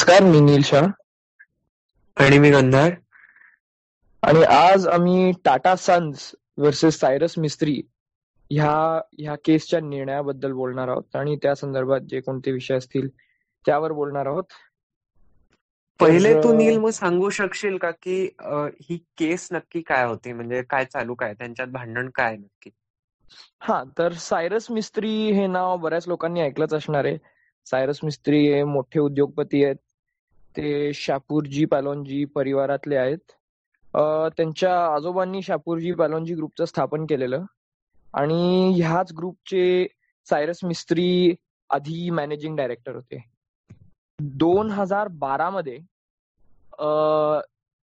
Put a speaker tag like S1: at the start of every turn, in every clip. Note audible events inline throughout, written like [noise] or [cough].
S1: नमस्कार मी नील शाह.
S2: आणि मी गंधार.
S1: आणि आज आम्ही टाटा सन्स वर्सेस सायरस मिस्त्री ह्या ह्या केसच्या निर्णयाबद्दल बोलणार आहोत आणि त्या संदर्भात जे कोणते विषय असतील त्यावर बोलणार आहोत.
S2: पहिले तू नील मग सांगू शकशील का की ही केस नक्की काय होती? म्हणजे काय चालू काय? त्यांच्यात भांडण काय नक्की?
S1: हा तर सायरस मिस्त्री हे नाव बऱ्याच लोकांनी ऐकलंच असणार आहे. सायरस मिस्त्री हे मोठे उद्योगपती आहेत. ते शापूरजी पालोनजी परिवारातले आहेत. त्यांच्या आजोबांनी शापूरजी पालोनजी ग्रुपचं स्थापन केलेलं. आणि ह्याच ग्रुपचे सायरस मिस्त्री आधी मॅनेजिंग डायरेक्टर होते. दोन हजार बारा मध्ये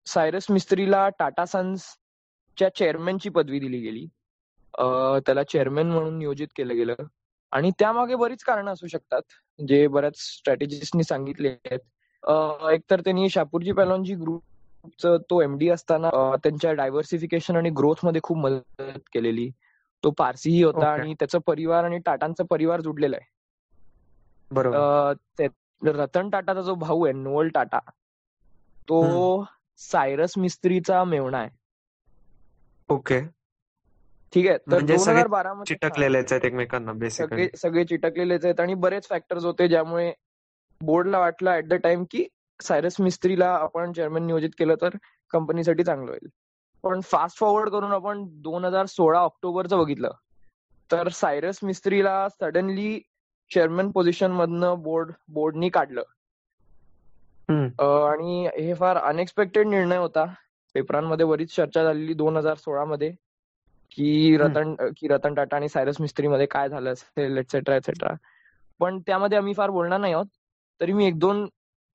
S1: सायरस मिस्त्रीला टाटा सन्सच्या चेअरमॅनची पदवी दिली गेली. त्याला चेअरमॅन म्हणून नियोजित केलं गेलं. आणि त्यामागे बरीच कारणं असू शकतात जे बऱ्याच स्ट्रॅटेजिस्टनी सांगितले आहेत. एकतर त्यांनी शापूरजी पॅलॉनजी ग्रुपचं तो एमडी असताना त्यांच्या डायव्हर्सिफिकेशन आणि ग्रोथमध्ये खूप मदत केलेली. तो पारसीही होता. आणि त्याचा परिवार आणि टाटांचा परिवार जुडलेला आहे.
S2: बरोबर.
S1: रतन टाटाचा जो भाऊ आहे नोअल टाटा तो सायरस मिस्त्रीचा मेवणा आहे.
S2: ओके.
S1: ठीक आहे तर
S2: म्हणजे
S1: दोन हजार बारा मध्ये
S2: चिटकलेलेच आहेत एकमेकांना
S1: सगळे चिटकलेलेच आहेत आणि बरेच फॅक्टर्स होते ज्यामुळे बोर्डला वाटलं ऍट द टाइम की सायरस मिस्त्रीला आपण चेअरमॅन नियोजित केलं तर कंपनीसाठी चांगलं होईल. पण फास्ट फॉरवर्ड करून आपण दोन हजार सोळा ऑक्टोबरचं बघितलं तर सायरस मिस्त्रीला सडनली चेअरमॅन पोझिशन मधनं बोर्ड बोर्डनी काढलं. आणि हे फार अनएक्सपेक्टेड निर्णय होता. पेपरांमध्ये बरीच चर्चा झालेली दोन हजार सोळा मध्ये की रतन की रतन टाटा आणि सायरस मिस्त्रीमध्ये काय झालं असेल एटसेट्रा एटसेट्रा पण त्यामध्ये आम्ही फार बोलणार नाही आहोत. तरी मी एक दोन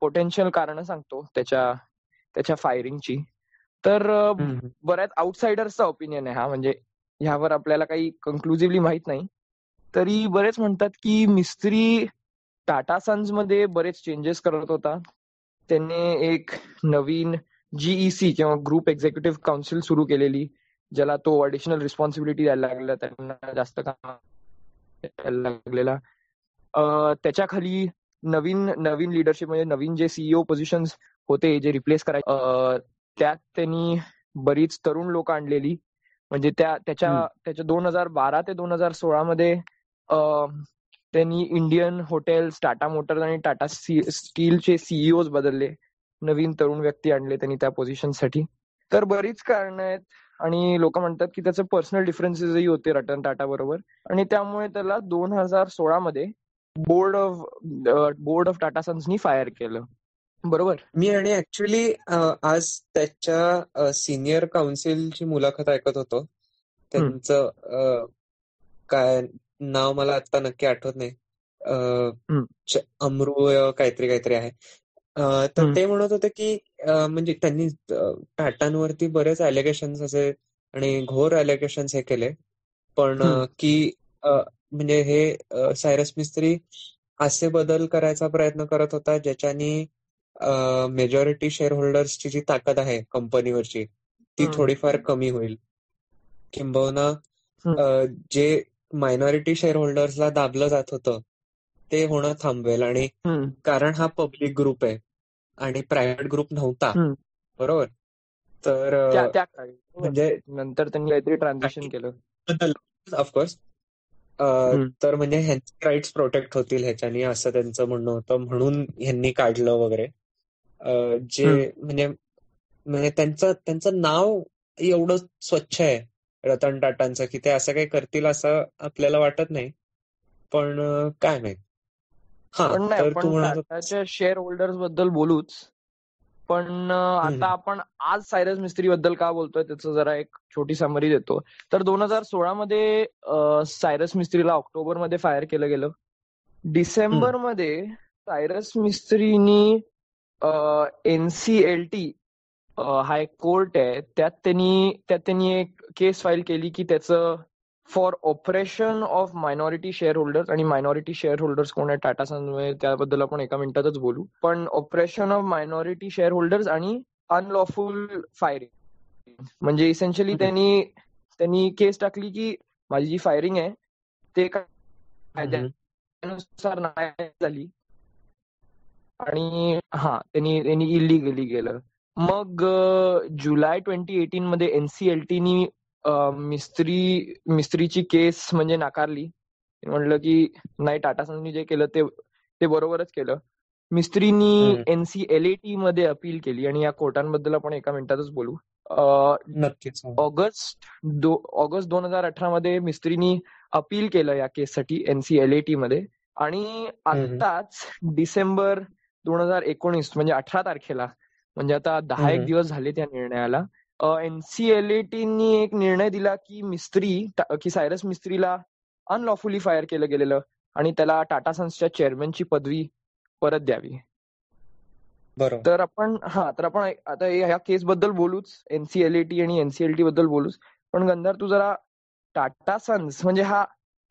S1: पोटेन्शियल कारण सांगतो त्याच्या त्याच्या फायरिंगची तर बऱ्याच आउटसाइडर्सचा ओपिनियन आहे हा. म्हणजे ह्यावर आपल्याला काही कन्क्लुझिव्हली माहीत नाही. तरी बरेच म्हणतात की मिस्त्री टाटा सन्समध्ये बरेच चेंजेस करत होता. त्याने एक नवीन जीईसी किंवा ग्रुप एक्झिक्युटिव्ह काउन्सिल सुरू केलेली ज्याला तो अडिशनल रिस्पॉन्सिबिलिटी द्यायला लागला त्यांना जास्त काम लागलेला. त्याच्याखाली नवीन नवीन लिडरशिप म्हणजे नवीन जे सीईओ पोझिशन्स होते जे रिप्लेस करायचे त्यात त्यांनी बरीच तरुण लोक आणलेली. म्हणजे त्या त्याच्या. त्याच्या दोन हजार बारा ते दोन हजार सोळा मध्ये त्यांनी इंडियन हॉटेल्स टाटा मोटर्स आणि टाटा स्टीलचे सीईओ बदलले. नवीन तरुण व्यक्ती आणले त्यांनी त्या पोझिशनसाठी. तर बरीच कारणं आहेत. आणि लोक म्हणतात की त्याचे पर्सनल डिफरन्सेसही होते रतन टाटा बरोबर. आणि त्यामुळे त्याला दोन हजार सोळा मध्ये board of board of Tata सन्सनी fire केलं बरोबर
S2: मी आणि ऍक्च्युली आज त्याच्या सिनियर काउन्सिलची मुलाखत ऐकत होतो त्यांचं काय नाव मला आता नक्की आठवत नाही अ,
S1: हम्म.
S2: च- अमृय काहीतरी काहीतरी आहे तर. ते म्हणत होते की म्हणजे त्यांनी टाटांवरती बरेच अलिगेशन्स असे आणि घोर अलिगेशन्स हे केले पण. की म्हणजे हे सायरस मिस्त्री असे बदल करायचा प्रयत्न करत होता ज्याच्यानी मेजॉरिटी शेअर होल्डर्सची जी ताकद आहे कंपनीवरची ती. थोडीफार कमी होईल किंबहुना जे मायनॉरिटी शेअर होल्डर्सला दाबलं जात होतं ते होणं थांबवेल आणि. कारण हा पब्लिक ग्रुप आहे आणि प्रायव्हेट ग्रुप नव्हता. बरोबर तर
S1: बरोबर.
S2: म्हणजे
S1: नंतर त्यांनी काहीतरी ट्रान्झिशन केलं
S2: ऑफकोर्स. तर म्हणजे ह्यांचे राईट्स प्रोटेक्ट होतील ह्याच्यानी असं त्यांचं म्हणणं होतं. म्हणून ह्यांनी काढलं वगैरे. जे. म्हणजे म्हणजे त्यांचं त्यांचं नाव एवढं स्वच्छ आहे रतन टाटांचं की ते असं काही करतील असं आपल्याला वाटत नाही. पण काय माहीत. हा
S1: शेअर होल्डर्सबद्दल बोलूच. पण. आता आपण आज सायरस मिस्त्री बद्दल का बोलतोय त्याचं जरा एक छोटी समरी देतो. तर दोन हजार सोळा मध्ये सायरस मिस्त्रीला ऑक्टोबरमध्ये फायर केलं गेलं. डिसेंबरमध्ये सायरस मिस्त्रीनी एनसीएलटी हा एक कोर्ट आहे. त्यात त्यांनी त्यात त्यांनी एक केस फाईल केली की त्याचं for operation of minority share holders आणि मायनॉरिटी शेअर होल्डर्स कोण आहे टाटा सन्समुळे त्याबद्दल आपण एका मिनिटातच बोलू. पण operation of minority share holders आणि अनलॉफुल फायरिंग म्हणजे इसेन्शियली. त्यांनी त्यांनी केस टाकली की माझी जी फायरिंग आहे ते. कायद्यानुसार नाही झाली. आणि हा त्यांनी त्यांनी इलिगली गेलं मग जुलै ट्वेंटी एटीन मध्ये एनसीएलटीनी मिस्त्री मिस्त्रीची केस म्हणजे नाकारली. म्हणलं की नाही टाटा सन्सनी जे केलं ते ते बरोबरच केलं. मिस्त्रीनी एनसीएलएटी मध्ये अपील केली आणि या कोर्टांबद्दल आपण एका मिनिटातच बोलू.
S2: नक्कीच
S1: ऑगस्ट दो ऑगस्ट दोन हजार अठरा मध्ये मिस्त्रीनी अपील केलं या केससाठी एनसीएलएटी मध्ये. आणि आताच डिसेंबर दोन हजार एकोणीस म्हणजे अठरा तारखेला म्हणजे आता दहा एक दिवस झाले त्या निर्णयाला एनसीएलएटीनी एक निर्णय दिला की मिस्त्री की सायरस मिस्त्रीला अनलॉफुली फायर केलं गेलेलं आणि त्याला टाटा सन्सच्या चेअरमॅनची पदवी परत द्यावी.
S2: बरोबर.
S1: तर आपण हा तर आपण आता ह्या केस बद्दल बोलूच एनसीएलएटी आणि एनसीएलटी बद्दल बोलूच. पण गंधार तू जरा टाटा सन्स म्हणजे हा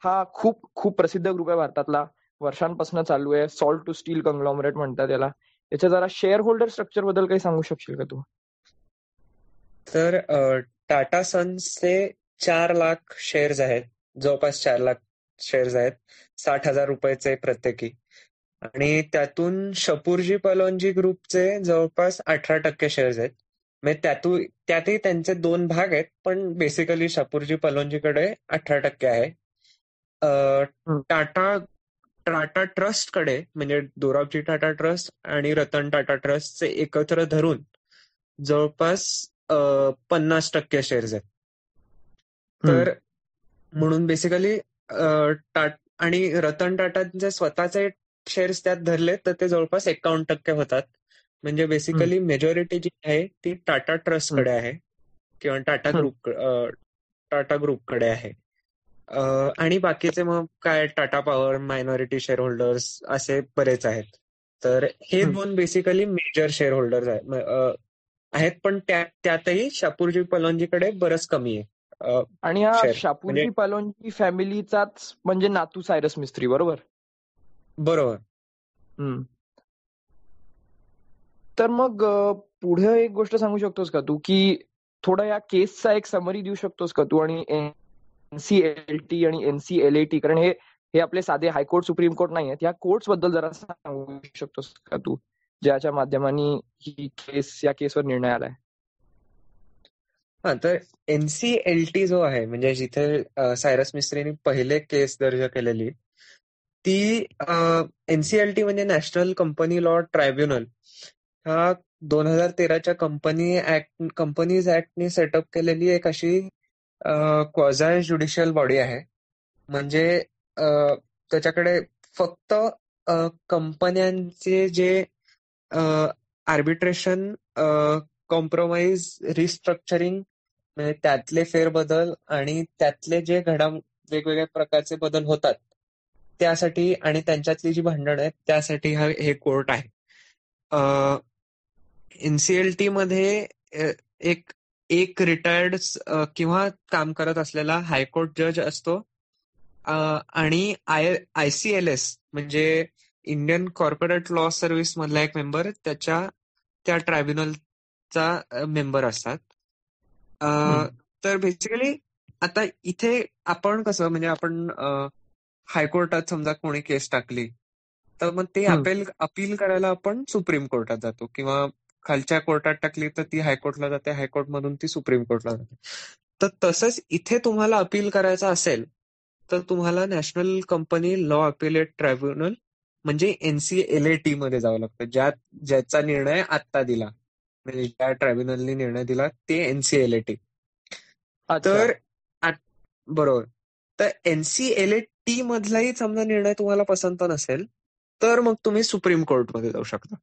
S1: हा खूप खूप प्रसिद्ध ग्रुप आहे भारतातला. वर्षांपासून चालू आहे. सॉल्ट टू स्टील कंग्लॉमरेट म्हणतात याला. याच्या जरा शेअर होल्डर स्ट्रक्चरबद्दल काही सांगू शकशील का तू?
S2: तर टाटा सन्सचे चार लाख शेअर्स आहेत. जवळपास चार लाख शेअर्स आहेत. साठ हजार रुपयाचे प्रत्येकी. आणि त्यातून शपूरजी पलोनजी ग्रुपचे जवळपास अठरा टक्के शेअर्स आहेत. म्हणजे त्यातून त्यातही त्यांचे दोन भाग आहेत पण बेसिकली शपूरजी पलोनजीकडे अठरा टक्के आहे. टाटा टाटा ट्रस्टकडे म्हणजे दोराबजी टाटा ट्रस्ट आणि रतन टाटा ट्रस्टचे एकत्र धरून जवळपास पन्नास टक्के शेअर्स आहेत. तर म्हणून बेसिकली आणि रतन टाटांचे स्वतःचे शेअर्स त्यात धरले तर ते जवळपास एकावन्न टक्के होतात. म्हणजे बेसिकली मेजॉरिटी जी आहे ती टाटा ट्रस्टकडे आहे. किंवा टाटा ग्रुप टाटा ग्रुपकडे आहे. आणि बाकीचे मग काय Tata power minority share holders असे बरेच आहेत. तर हे दोन बेसिकली मेजर शेअर होल्डर्स आहेत पण त्यातही शापूरजी पलोनजीकडे बरंच कमी आहे.
S1: आणि हा शापूरजी म्हणजे पलोनजी फॅमिलीचाच म्हणजे नातू सायरस मिस्त्री बरोबर?
S2: बरोबर.
S1: तर मग पुढे एक गोष्ट सांगू शकतोस का तू? की थोडा या केसचा एक समरी देऊ शकतोस का तू? आणि एनसीएलटी आणि एनसीएलएटी कारण हे हे आपले साधे हायकोर्ट सुप्रीम कोर्ट नाही आहेत या कोर्ट्सबद्दल जरा सांगू शकतोस का तू? ज्याच्या माध्यमाने ही केस या केसवर निर्णय आलाय.
S2: हा तर एनसीएलटी जो आहे म्हणजे जिथे सायरस मिस्त्रीने पहिले केस दर्ज केलेली ती एनसीएलटी म्हणजे नॅशनल कंपनी लॉ ट्रायब्युनल. हा दोन हजार तेराच्या कंपनी ऍक्ट कंपनीज ऍक्टने सेटअप केलेली एक अशी क्वाझाय ज्युडिशियल बॉडी आहे. म्हणजे त्याच्याकडे फक्त कंपन्यांचे जे आर्बिट्रेशन कॉम्प्रोमाइज रिस्ट्रक्चरिंग म्हणजे त्यातले फेरबदल आणि त्यातले जे घडाम वेगवेगळ्या प्रकारचे बदल होतात त्यासाठी आणि त्यांच्यातली जी भांडण आहेत त्यासाठी हा हे कोर्ट आहे. एनसीएलटी मध्ये एक एक रिटायर्ड किंवा काम करत असलेला हायकोर्ट जज असतो. आणि I I C L S म्हणजे इंडियन कॉर्पोरेट लॉ सर्व्हिस मधला एक मेंबर त्याच्या त्या ट्रायब्युनलचा मेंबर असतात. तर बेसिकली आता इथे आपण कसं म्हणजे आपण हायकोर्टात समजा कोणी केस टाकली तर मग ते अपील अपील करायला आपण सुप्रीम कोर्टात जातो. किंवा खालच्या कोर्टात टाकली तर ती हायकोर्टला जाते हायकोर्ट मधून ती सुप्रीम कोर्टला जाते. तर तसंच इथे तुम्हाला अपील करायचं असेल तर तुम्हाला national company law appellate tribunal म्हणजे एनसीएलए मध्ये जावं लागतं. ज्यात ज्याचा निर्णय आत्ता दिला. म्हणजे ज्या ट्रायब्युनलने निर्णय दिला ते एनसीएलए टी तर बरोबर. तर एनसीएलए टी मधलाही समजा निर्णय तुम्हाला पसंत नसेल तर मग तुम्ही सुप्रीम कोर्टमध्ये जाऊ शकता.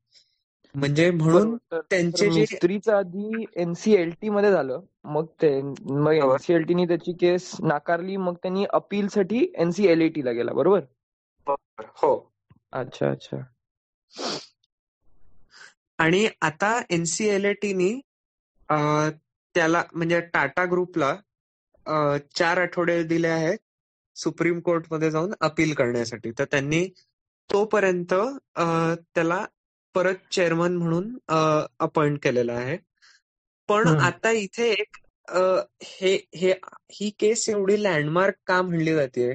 S2: म्हणजे म्हणून त्यांचे जे
S1: स्त्रीचं आधी एनसीएलटी मध्ये झालं मग ते मग एनसीएलटीने त्याची केस नाकारली मग त्यांनी अपील साठी एनसीएलएटी ला गेला बरोबर.
S2: हो.
S1: अच्छा अच्छा.
S2: आणि आता एनसीएलएटीनी त्याला म्हणजे टाटा ग्रुपला चार आठवडे दिले आहेत सुप्रीम कोर्टमध्ये जाऊन अपील करण्यासाठी. तर त्यांनी तोपर्यंत त्याला परत चेअरमन म्हणून अपॉइंट केलेला आहे. पण आता इथे एक हे हे ही केस एवढी लँडमार्क का म्हणली जाते?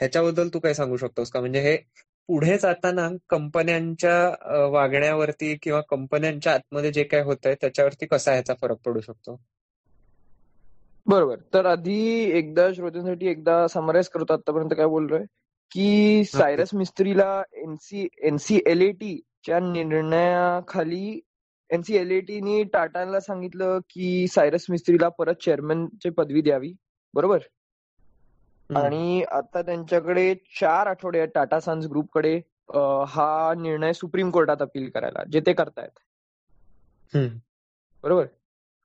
S2: ह्याच्याबद्दल तू काय सांगू शकतोस का? म्हणजे हे पुढे जाताना कंपन्यांच्या वागण्यावरती किंवा कंपन्यांच्या आतमध्ये जे काय होत आहे त्याच्यावरती कसा याचा फरक पडू शकतो?
S1: बरोबर. तर आधी एकदा श्रोत्यांसाठी एकदा समराईज करतो आतापर्यंत काय बोललोय की सायरस मिस्त्रीला एनसी एनसीएलएटी च्या निर्णयाखाली एनसीएलएटीनी टाटाला सांगितलं की सायरस मिस्त्रीला परत चेअरमनची पदवी द्यावी. बरोबर? आणि आता त्यांच्याकडे चार आठवडे आहेत. टाटा सन्स ग्रुपकडे हा निर्णय सुप्रीम कोर्टात अपील करायला जे ते करतायत. बरोबर?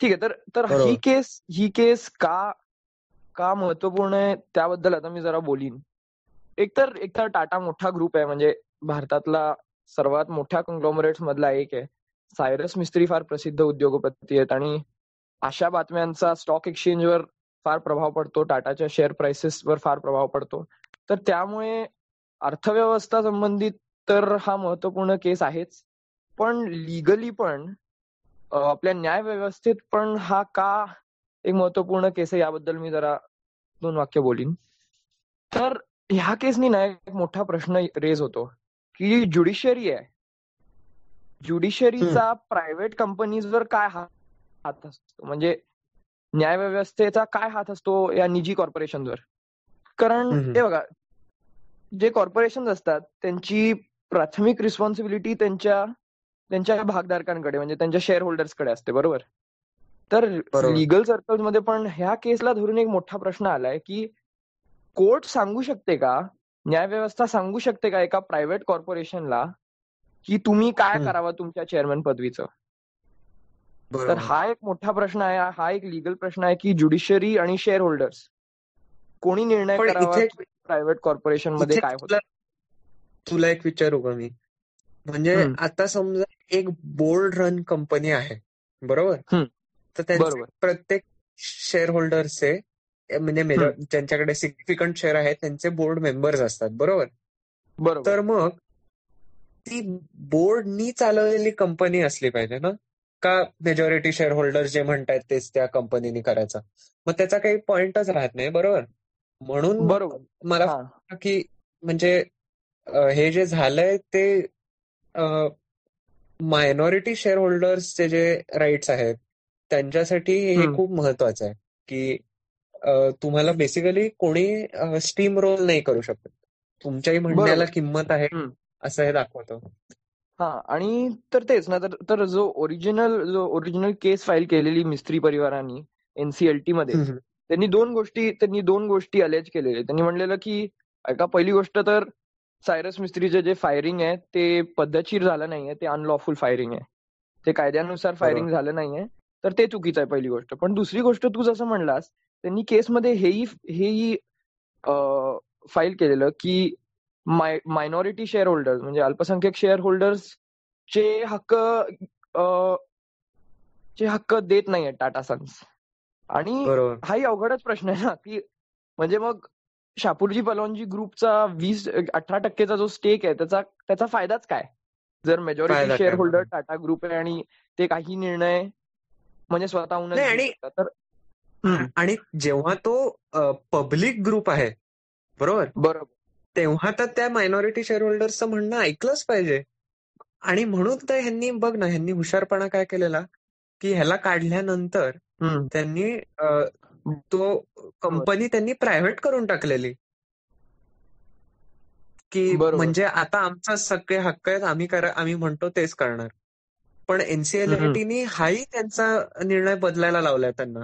S1: ठीक आहे. तर तर ही केस ही केस का का महत्त्वपूर्ण आहे त्याबद्दल आता मी जरा बोलीन. एकतर एकतर टाटा मोठा ग्रुप आहे म्हणजे भारतातला सर्वात मोठ्या कंग्लोमरेट्स मधला एक आहे. सायरस मिस्त्री फार प्रसिद्ध उद्योगपती आहेत आणि अशा बातम्यांचा स्टॉक एक्सचेंजवर फार प्रभाव पडतो. टाटाच्या शेअर प्राइसेसवर फार प्रभाव पडतो. तर त्यामुळे अर्थव्यवस्था संबंधित तर हा महत्त्वपूर्ण केस आहेच. पण लिगली पण आपल्या न्याय व्यवस्थेत पण हा का एक महत्त्वपूर्ण केस आहे याबद्दल मी जरा दोन वाक्य बोलीन. तर ह्या केसनी ना एक मोठा प्रश्न रेज होतो की ज्युडिशरी आहे. ज्युडिशरीचा प्रायव्हेट कंपनीजवर काय हात असतो? म्हणजे न्यायव्यवस्थेचा काय हात असतो या निजी कॉर्पोरेशनवर? कारण हे बघा जे कॉर्पोरेशन असतात त्यांची प्राथमिक रिस्पॉन्सिबिलिटी त्यांच्या त्यांच्या भागधारकांकडे म्हणजे त्यांच्या शेअर होल्डर्सकडे असते बरोबर? तर लिगल सर्कल्समध्ये पण ह्या केसला धरून एक मोठा प्रश्न आलाय की कोर्ट सांगू शकते का न्यायव्यवस्था सांगू शकते का एका प्रायव्हेट कॉर्पोरेशनला की तुम्ही काय करावं तुमच्या चेअरमॅन पदवीचं? तर हा एक मोठा प्रश्न आहे हा एक लिगल प्रश्न आहे की ज्युडिशरी आणि शेअर होल्डर्स कोणी निर्णय करावा प्रायव्हेट कॉर्पोरेशनमध्ये काय होत?
S2: तुला एक विचारू का मी? म्हणजे आता समजा एक बोर्ड रन कंपनी आहे बरोबर? तर त्यांचे प्रत्येक शेअर होल्डर्सचे म्हणजे ज्यांच्याकडे सिग्निफिकंट शेअर आहेत त्यांचे बोर्ड मेंबर्स असतात बरोबर?
S1: बरोबर.
S2: तर मग ती बोर्डनी चालवलेली कंपनी असली पाहिजे ना? का मेजॉरिटी शेअर होल्डर जे म्हणतात तेच त्या कंपनीने करायचं. मग त्याचा काही पॉइंटच राहत नाही बरोबर? म्हणून
S1: बरोबर.
S2: मला की म्हणजे हे जे झालंय ते मायनॉरिटी शेअर होल्डर्सचे जे राईट्स आहेत त्यांच्यासाठी हे खूप महत्वाचं आहे की तुम्हाला बेसिकली कोणी स्टीम रोल नाही करू शकत. तुमच्याही म्हणण्याला किंमत आहे असं हे दाखवतो.
S1: हा आणि तर तेच ना तर तर जो ओरिजिनल जो ओरिजिनल केस फाईल केलेली मिस्त्री परिवारांनी एनसीएलटी मध्ये त्यांनी दोन गोष्टी त्यांनी दोन गोष्टी अलेज केलेले त्यांनी म्हणलेलं की एका पहिली गोष्ट तर सायरस मिस्त्रीचे जे फायरिंग आहे ते पद्धतशीर झालं नाहीये ते अनलॉफुल फायरिंग आहे. ते कायद्यानुसार फायरिंग झालं नाहीये तर ते चुकीचं आहे पहिली गोष्ट. पण दुसरी गोष्ट तू जसं म्हणलास त्यांनी केसमध्ये हेही हेही फाईल केलेलं की मायनॉरिटी शेअर होल्डर्स म्हणजे अल्पसंख्याक शेअर होल्डर्स चे हक्क चे हक्क देत नाहीये टाटा सन्स आणि हाही अवघडच प्रश्न आहे ना की म्हणजे मग शापूरजी पलवानजी ग्रुपचा वीस अठरा टक्केचा जो स्टेक आहे त्याचा त्याचा फायदाच काय? जर majority share holder Tata group आहे आणि ते काही निर्णय म्हणजे स्वतःहून तर
S2: आणि जेव्हा तो पब्लिक ग्रुप आहे बरोबर?
S1: बरोबर.
S2: तेव्हा तर त्या मायनॉरिटी शेअर होल्डर्सचं म्हणणं ऐकलंच पाहिजे. आणि म्हणून तर ह्यांनी बघ ना ह्यांनी हुशारपणा काय केलेला? की ह्याला काढल्यानंतर त्यांनी तो कंपनी त्यांनी प्रायव्हेट करून टाकलेली. की म्हणजे आता आमचा सगळे हक्क आहेत आम्ही करा आम्ही म्हणतो तेच करणार. पण एनसीएलटीनी हाही त्यांचा निर्णय बदलायला लावलाय त्यांना.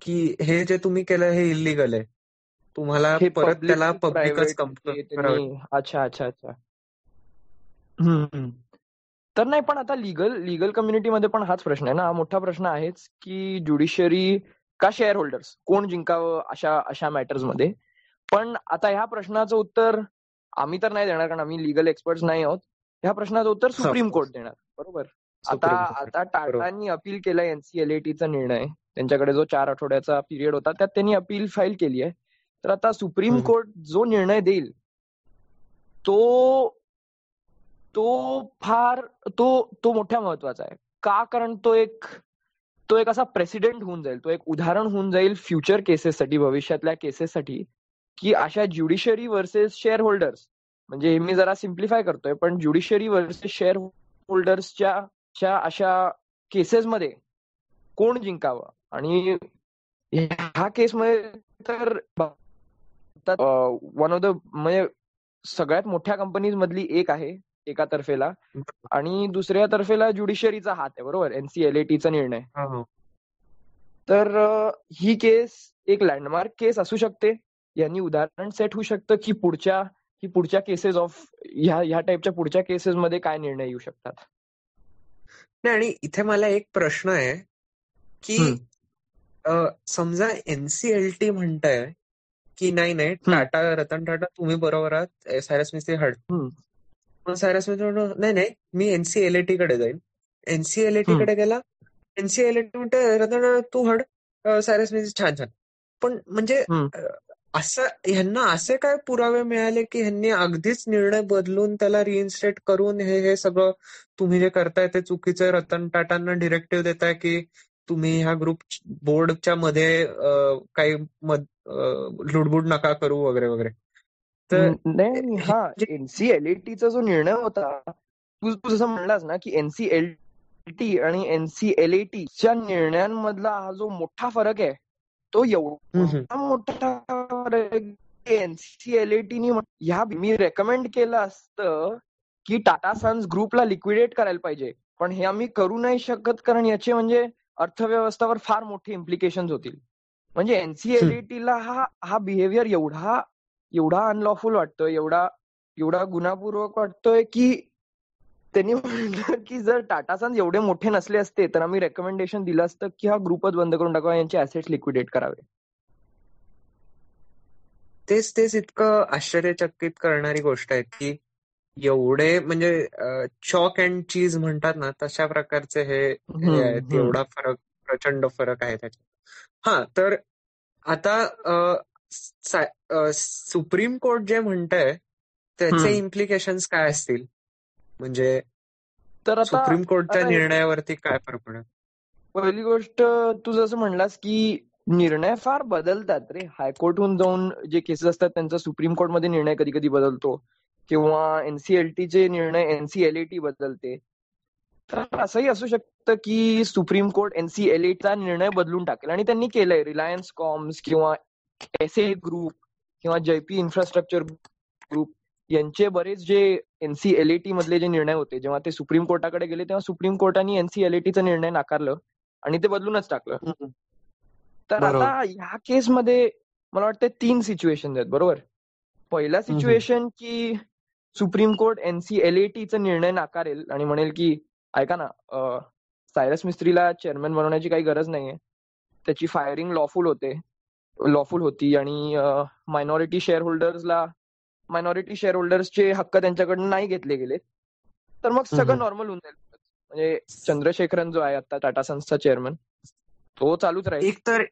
S2: की हे जे तुम्ही केलं हे इलिगल आहे. तुम्हाला परत त्याला पब्लिकच
S1: अच्छा अच्छा अच्छा. तर नाही पण आता लिगल लिगल कम्युनिटीमध्ये पण हाच प्रश्न आहे ना. हा मोठा प्रश्न आहेच की ज्युडिशरी का शेअर होल्डर्स कोण जिंकावं अशा अशा मॅटर्समध्ये? पण आता ह्या प्रश्नाचं उत्तर आम्ही तर नाही देणार कारण आम्ही लिगल एक्सपर्ट नाही आहोत. ह्या प्रश्नाचं उत्तर सुप्रीम कोर्ट देणार. बरोबर? आता आता टाटांनी अपील केलंय एनसीएलएटीचा निर्णय. त्यांच्याकडे जो चार आठवड्याचा पिरियड होता त्यात त्यांनी अपील फाईल केली आहे. तर आता सुप्रीम कोर्ट जो निर्णय देईल तो तो फार तो तो मोठ्या महत्त्वाचा आहे. का? कारण तो एक तो एक असा प्रेसिडेंट होऊन जाईल. तो एक उदाहरण होऊन जाईल फ्युचर केसेससाठी भविष्यातल्या केसेससाठी की अशा ज्युडिशरी वर्सेस शेअर होल्डर्स म्हणजे हे मी जरा सिम्प्लिफाय करतोय पण ज्युडिशियरी वर्सेस शेअर होल्डर्सच्या अशा केसेसमध्ये कोण जिंकावं? आणि ह्या केसमध्ये तर वन ऑफ द म्हणजे सगळ्यात मोठ्या कंपनीज मधली एक आहे एका तर्फेला. आणि दुसऱ्या तर्फेला ज्युडिशियरीचा हात आहे बरोबर? एनसीएलएटीचा निर्णय. तर ही केस एक लँडमार्क केस असू शकते. यांनी उदाहरण सेट होऊ शकतं की पुढच्या की पुढच्या केसेस ऑफ ह्या ह्या टाईपच्या पुढच्या केसेस मध्ये काय निर्णय येऊ शकतात.
S2: नाही आणि इथे मला एक प्रश्न आहे की समजा एनसीएलटी म्हणताय की नाही नाही. टाटा रतन टाटा तुम्ही बरोबर आहात. सायरस मिस्त्री हड मग सायरस मिस्त्री नाही नाही. मी एनसीएलएटी कडे जाईल एनसीएलएटी कडे गेला. एनसीएलएटी म्हणते रतन तू हड सायरस मिस्त्री छान छान. पण म्हणजे असं ह्यांना असे काय पुरावे मिळाले की ह्यांनी अगदीच निर्णय बदलून त्याला रिइन्स्टेट करून हे हे सगळं तुम्ही जे करताय ते चुकीचं रतन टाटांना डिरेक्टिव्ह देताय की तुम्ही ह्या ग्रुप बोर्डच्या मध्ये काही लुडबुड नका करू वगैरे वगैरे.
S1: तर नाही हा एनसीएलईटीचा जो निर्णय होता तू तू जसं म्हणलास ना की एनसीएलटी आणि एनसीएलईटीच्या निर्णयांमधला हा जो मोठा फरक आहे तो एवढा मोठा एनसीएलएटीनी ह्या मी रेकमेंड केलं असतं की टाटा सन्स ग्रुपला लिक्विडेट करायला पाहिजे. पण हे आम्ही करू नाही शकत कारण याचे म्हणजे अर्थव्यवस्थेवर फार मोठे इम्प्लिकेशन होतील. म्हणजे एनसीएलईटीला हा हा बिहेवियर एवढा एवढा अनलॉफुल वाटतोय एवढा एवढा गुन्हापूर्वक वाटतोय की त्यांनी म्हटलं की जर टाटा सन्स एवढे मोठे नसले असते तर आम्ही रेकमेंडेशन दिलं असतं की हा ग्रुपच बंद करून टाकावा यांचे ऍसेट लिक्विडेट करावे.
S2: तेच तेच इतकं आश्चर्यचकित करणारी गोष्ट आहे की एवढे म्हणजे चॉक अँड चीज म्हणतात ना तशा प्रकारचे हे एवढा फरक प्रचंड फरक आहे त्याच्यात. हा तर आता सुप्रीम कोर्ट जे म्हणतंय त्याचे इम्प्लिकेशन्स काय असतील? म्हणजे तर सुप्रीम कोर्टच्या निर्णयावरती काय फरक पडेल?
S1: पहिली गोष्ट तू जसं म्हणलास की निर्णय फार बदलतात रे. हायकोर्टहून जाऊन जे केसेस असतात त्यांचा सुप्रीम कोर्टमध्ये निर्णय कधी कधी बदलतो. किंवा एनसीएलटीचे निर्णय एनसीएलएटी बदलते तर असंही असू शकतं की सुप्रीम कोर्ट एनसीएलएटीचा निर्णय बदलून टाकेल. आणि त्यांनी केलंय रिलायन्स कॉम्स किंवा एस ए ग्रुप किंवा जयपी इन्फ्रास्ट्रक्चर ग्रुप यांचे बरेच जे एनसीएलएटी मधले जे निर्णय होते जेव्हा ते सुप्रीम कोर्टाकडे गेले तेव्हा सुप्रीम कोर्टाने एनसीएलएटीचा निर्णय नाकारलं आणि ते बदलूनच टाकलं. तर आता ह्या केसमध्ये मला वाटतं तीन सिच्युएशन आहेत बरोबर? पहिला सिच्युएशन की सुप्रीम कोर्ट एनसीएलएटीचा निर्णय नाकारेल आणि म्हणेल की ऐका ना सायरस मिस्त्रीला चेअरमॅन बनवण्याची काही गरज नाहीये. त्याची फायरिंग लॉफुल होते लॉफुल होती आणि मायनॉरिटी शेअर होल्डर्सला मायनॉरिटी शेअर होल्डर्सचे हक्क त्यांच्याकडून नाही घेतले गेले तर मग सगळं नॉर्मल होऊन जाईल. म्हणजे चंद्रशेखरन जो आहे आता टाटा सन्सचा चेअरमन तो चालूच राहील.
S2: एक तर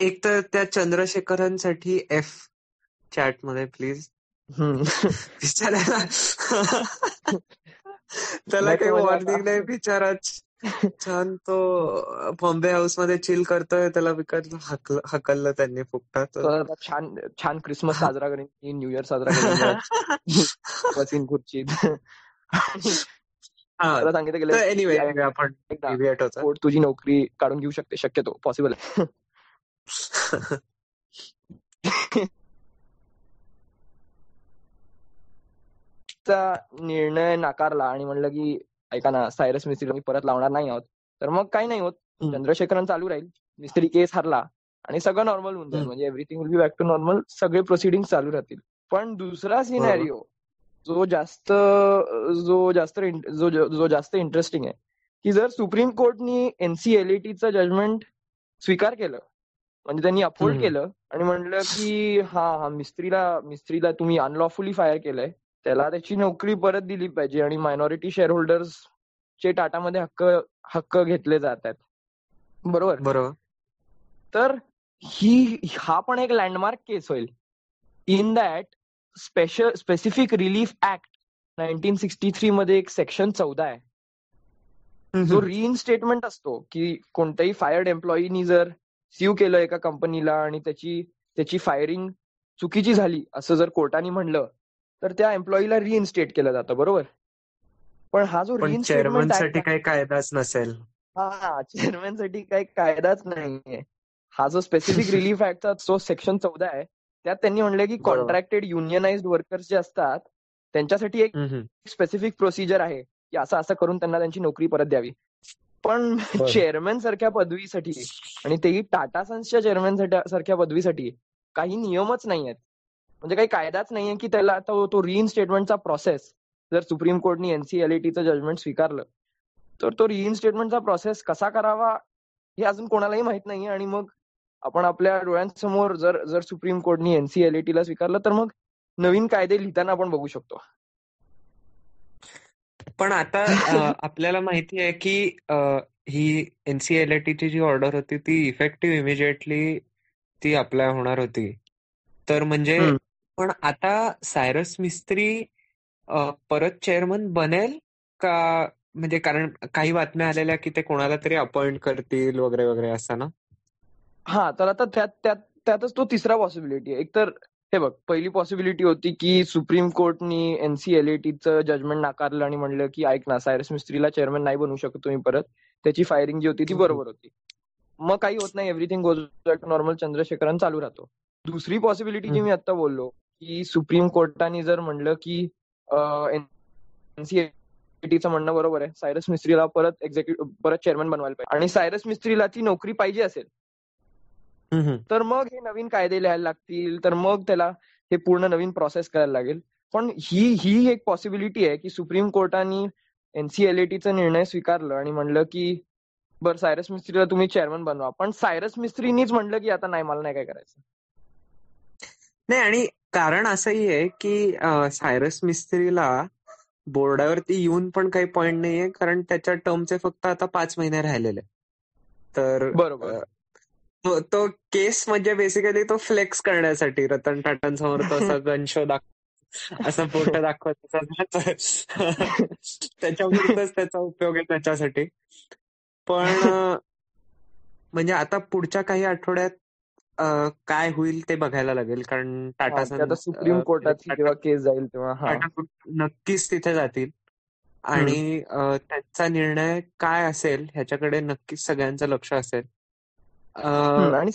S2: एक तर त्या चंद्रशेखरांसाठी एफ चॅटमध्ये प्लीज बिचारायला त्याला काही वॉर्निंग नाही बिचारा छान तो बॉम्बे हाऊसमध्ये चिल करतोय त्याला विकत हकललं त्यांनी फुकटात.
S1: छान छान क्रिसमस साजरा करेन न्यू इयर साजरा करेन खुर्चीत. सांगितलं गेलं
S2: एनिवे आपण
S1: तुझी नोकरी काढून घेऊ शकते शक्यतो पॉसिबल आहे [laughs] निर्णय नाकारला आणि म्हणलं की ऐका ना सायरस मिस्त्री मी परत लावणार नाही आहोत. तर मग काही नाही होत. चंद्रशेखरन चालू राहील. मिस्त्री केस हरला आणि सगळं नॉर्मल होऊन जाईल. म्हणजे everything will be back to normal सगळे प्रोसिडिंग चालू राहतील. पण दुसरा सिनॅरिओ जो जास्त जो जास्त जो जो जास्त इंटरेस्टिंग आहे की जर सुप्रीम कोर्टनी एनसीएलईटीचं जजमेंट स्वीकार केलं म्हणजे त्यांनी अफोर्ड केलं आणि म्हणलं की हा हा मिस्त्रीला मिस्त्रीला तुम्ही अनलॉफुली फायर केलंय त्याला त्याची नोकरी परत दिली पाहिजे आणि मायनॉरिटी शेअर होल्डर्स चे टाटामध्ये हक्क हक्क घेतले जात आहेत. बरोबर?
S2: बरोबर.
S1: तर ही हा पण एक लँडमार्क केस होईल. In that special specific relief act nineteen sixty three मध्ये एक सेक्शन चौदा आहे. जो रिइन्स्टेटमेंट असतो की कोणत्याही फायर्ड एम्प्लॉईनी जर सीव केलं एका कंपनीला आणि त्याची त्याची फायरिंग चुकीची झाली असं जर कोर्टाने म्हणलं तर त्या एम्प्लॉईला रिइन्स्टेट केलं जातं बरोबर पण हा जो
S2: साठी काही कायदाच नसेल
S1: हा चेअरमॅनसाठी काही कायदाच नाहीये हा जो स्पेसिफिक रिलीफ ऍक्टचा जो सेक्शन चौदा आहे त्यात त्यांनी म्हणलं की. कॉन्ट्रॅक्टेड युनियनाइज वर्कर्स जे असतात त्यांच्यासाठी एक. स्पेसिफिक प्रोसिजर आहे की असं असं करून त्यांना त्यांची नोकरी परत द्यावी पण. चेअरमॅन सारख्या पदवीसाठी आणि तेही टाटा सन्सच्या चेअरमॅन सारख्या पदवीसाठी काही नियमच नाही आहेत म्हणजे काही कायदाच नाहीये की त्याला तो तो रिइन्स्टेटमेंटचा प्रोसेस जर सुप्रीम कोर्टनी एनसीएलएटीचं जजमेंट स्वीकारलं तर तो रिइन्स्टेटमेंटचा प्रोसेस कसा करावा हे अजून कोणालाही माहीत नाहीये. आणि मग आपण आपल्या डोळ्यांसमोर जर जर सुप्रीम कोर्टनी एनसीएलएटीला स्वीकारलं तर मग नवीन कायदे लिहिताना आपण बघू शकतो.
S2: पण आता आपल्याला माहिती आहे की ही एनसीएलएटीची जी ऑर्डर होती ती इफेक्टिव्ह इमिजिएटली ती अप्लाय होणार होती. तर म्हणजे. पण आता सायरस मिस्त्री अ, परत चेअरमन बनेल का? म्हणजे कारण काही बातम्या आलेल्या की ते कोणाला तरी अपॉइंट करतील वगैरे वगैरे असं ना?
S1: हा तर आता त्यात त्यात त्यातच तो तिसरा पॉसिबिलिटी आहे. एकतर हे बघ पहिली पॉसिबिलिटी होती की सुप्रीम कोर्टनी एनसीएलएटीचं जजमेंट नाकारलं आणि म्हणलं की ऐक ना सायरस मिस्त्रीला चेअरमॅन नाही बनवू शकत तुम्ही परत. त्याची फायरिंग जी होती ती. बरोबर होती. मग काही होत नाही. एव्हरीथिंग गोज नॉर्मल चंद्रशेखरन चालू राहतो. दुसरी पॉसिबिलिटी जी. मी आता बोललो की सुप्रीम कोर्टाने जर म्हणलं की एनसीएलएटीचं म्हणणं बरोबर आहे. सायरस मिस्त्रीला परत एक्झिक्युटिव्ह परत चेअरमॅन बनवायला पाहिजे. आणि सायरस मिस्त्रीला ती नोकरी पाहिजे असेल. तर मग हे नवीन कायदे लिहायला लागतील तर मग त्याला हे पूर्ण नवीन प्रोसेस करायला लागेल. पण ही ही एक पॉसिबिलिटी आहे की सुप्रीम कोर्टाने एनसीएलएटीचा निर्णय स्वीकारलं आणि म्हणलं की बरं सायरस मिस्त्रीला तुम्ही चेअरमन बनवा. पण सायरस मिस्त्रीनीच म्हणलं की आता नाही मला नाही काय करायचं.
S2: नाही आणि कारण असंही आहे की सायरस मिस्त्रीला बोर्डावरती येऊन पण काही पॉइंट नाहीये कारण त्याच्या टर्मचे फक्त आता पाच महिने राहिलेले. तर
S1: बरोबर.
S2: तो तो केस म्हणजे बेसिकली तो फ्लेक्स करण्यासाठी रतन टाटांसमोर तो असा गन शो दाखव असं फोटो दाखवत [laughs] त्याच्यापुरतच त्याचा उपयोग आहे त्याच्यासाठी. पण म्हणजे आता पुढच्या काही आठवड्यात काय होईल ते बघायला लागेल. कारण टाटा सन्स
S1: सुप्रीम कोर्टाची
S2: टाटा-
S1: जेव्हा केस जाईल तेव्हा हा.
S2: नक्कीच तिथे जातील. आणि त्यांचा निर्णय काय असेल ह्याच्याकडे नक्कीच सगळ्यांचं लक्ष असेल.
S1: आणि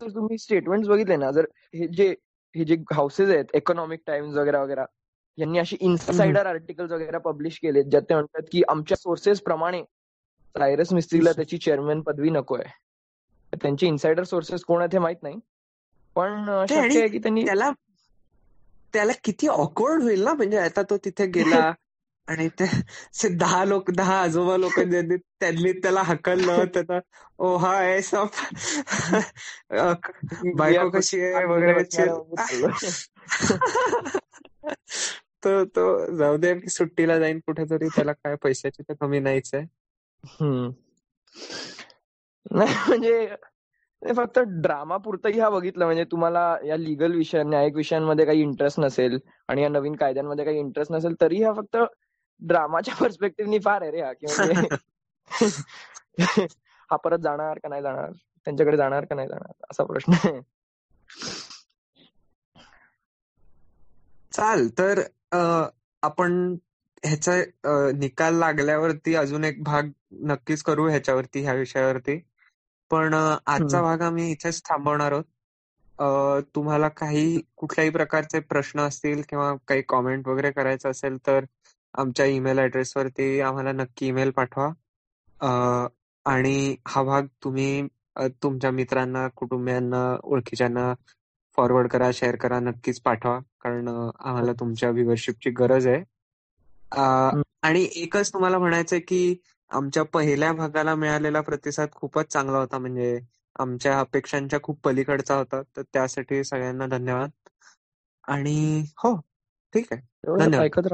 S1: तुम्ही स्टेटमेंट बघितले ना जर हे जे हे जे हाऊसेस आहेत इकॉनॉमिक टाइम्स वगैरे वगैरे यांनी अशी इन्साइडर आर्टिकल्स वगैरे पब्लिश केले ज्यात ते म्हणतात की आमच्या सोर्सेस प्रमाणे सायरस मिस्त्रीला त्याची चेअरमॅन पदवी नको आहे त्यांचे इन्साइडर सोर्सेस कोण आहेत हे माहीत नाही. पण शक्य आहे की त्यांनी
S2: त्याला त्याला किती ऑकवर्ड होईल ना म्हणजे आता तो तिथे गेला [laughs] आणि ते दहा लोक दहा आजोबा लोक ज्यांनी त्यांनी त्याला हकललं [laughs] त्याचा ओ हा आहे सब बायको कशी आहे? वगैरे [laughs] तो तो जाऊ दे सुट्टीला जाईन कुठेतरी त्याला काय पैशाची तर कमी नाहीच आहे.
S1: नाही [laughs] म्हणजे फक्त ड्रामा पुरतंही हा बघितलं. म्हणजे तुम्हाला या लिगल विषय न्यायिक विषयांमध्ये काही इंटरेस्ट नसेल आणि या नवीन कायद्यांमध्ये काही इंटरेस्ट नसेल तरी हा फक्त ड्रामाच्या पर्स्पेक्टिव्हनी [laughs] फार आहे रे हा. की म्हणजे [laughs] हा परत जाणार का नाही जाणार? त्यांच्याकडे जाणार का नाही जाणार? असा प्रश्न आहे.
S2: चाल तर आपण ह्याचा निकाल लागल्यावरती अजून एक भाग नक्कीच करू ह्याच्यावरती ह्या विषयावरती. पण आजचा. भाग आम्ही इथेच थांबवणार आहोत. तुम्हाला काही कुठल्याही प्रकारचे प्रश्न असतील किंवा काही कॉमेंट वगैरे करायचं असेल तर आमच्या ईमेल ऍड्रेसवरती आम्हाला नक्की ईमेल पाठवा. अ, आणि हा भाग तुम्ही तुमच्या मित्रांना कुटुंबियांना ओळखीच्यांना फॉरवर्ड करा शेअर करा नक्कीच पाठवा. कारण आम्हाला तुमच्या व्ह्युअरशिपची गरज आहे. आणि एकच तुम्हाला म्हणायचंय की आमच्या पहिल्या भागाला मिळालेला प्रतिसाद खूपच चांगला होता. म्हणजे आमच्या अपेक्षांच्या खूप पलीकडचा होता. तर त्यासाठी सगळ्यांना धन्यवाद. आणि हो ठीक आहे. धन्यवाद.
S1: ऐकत राहा.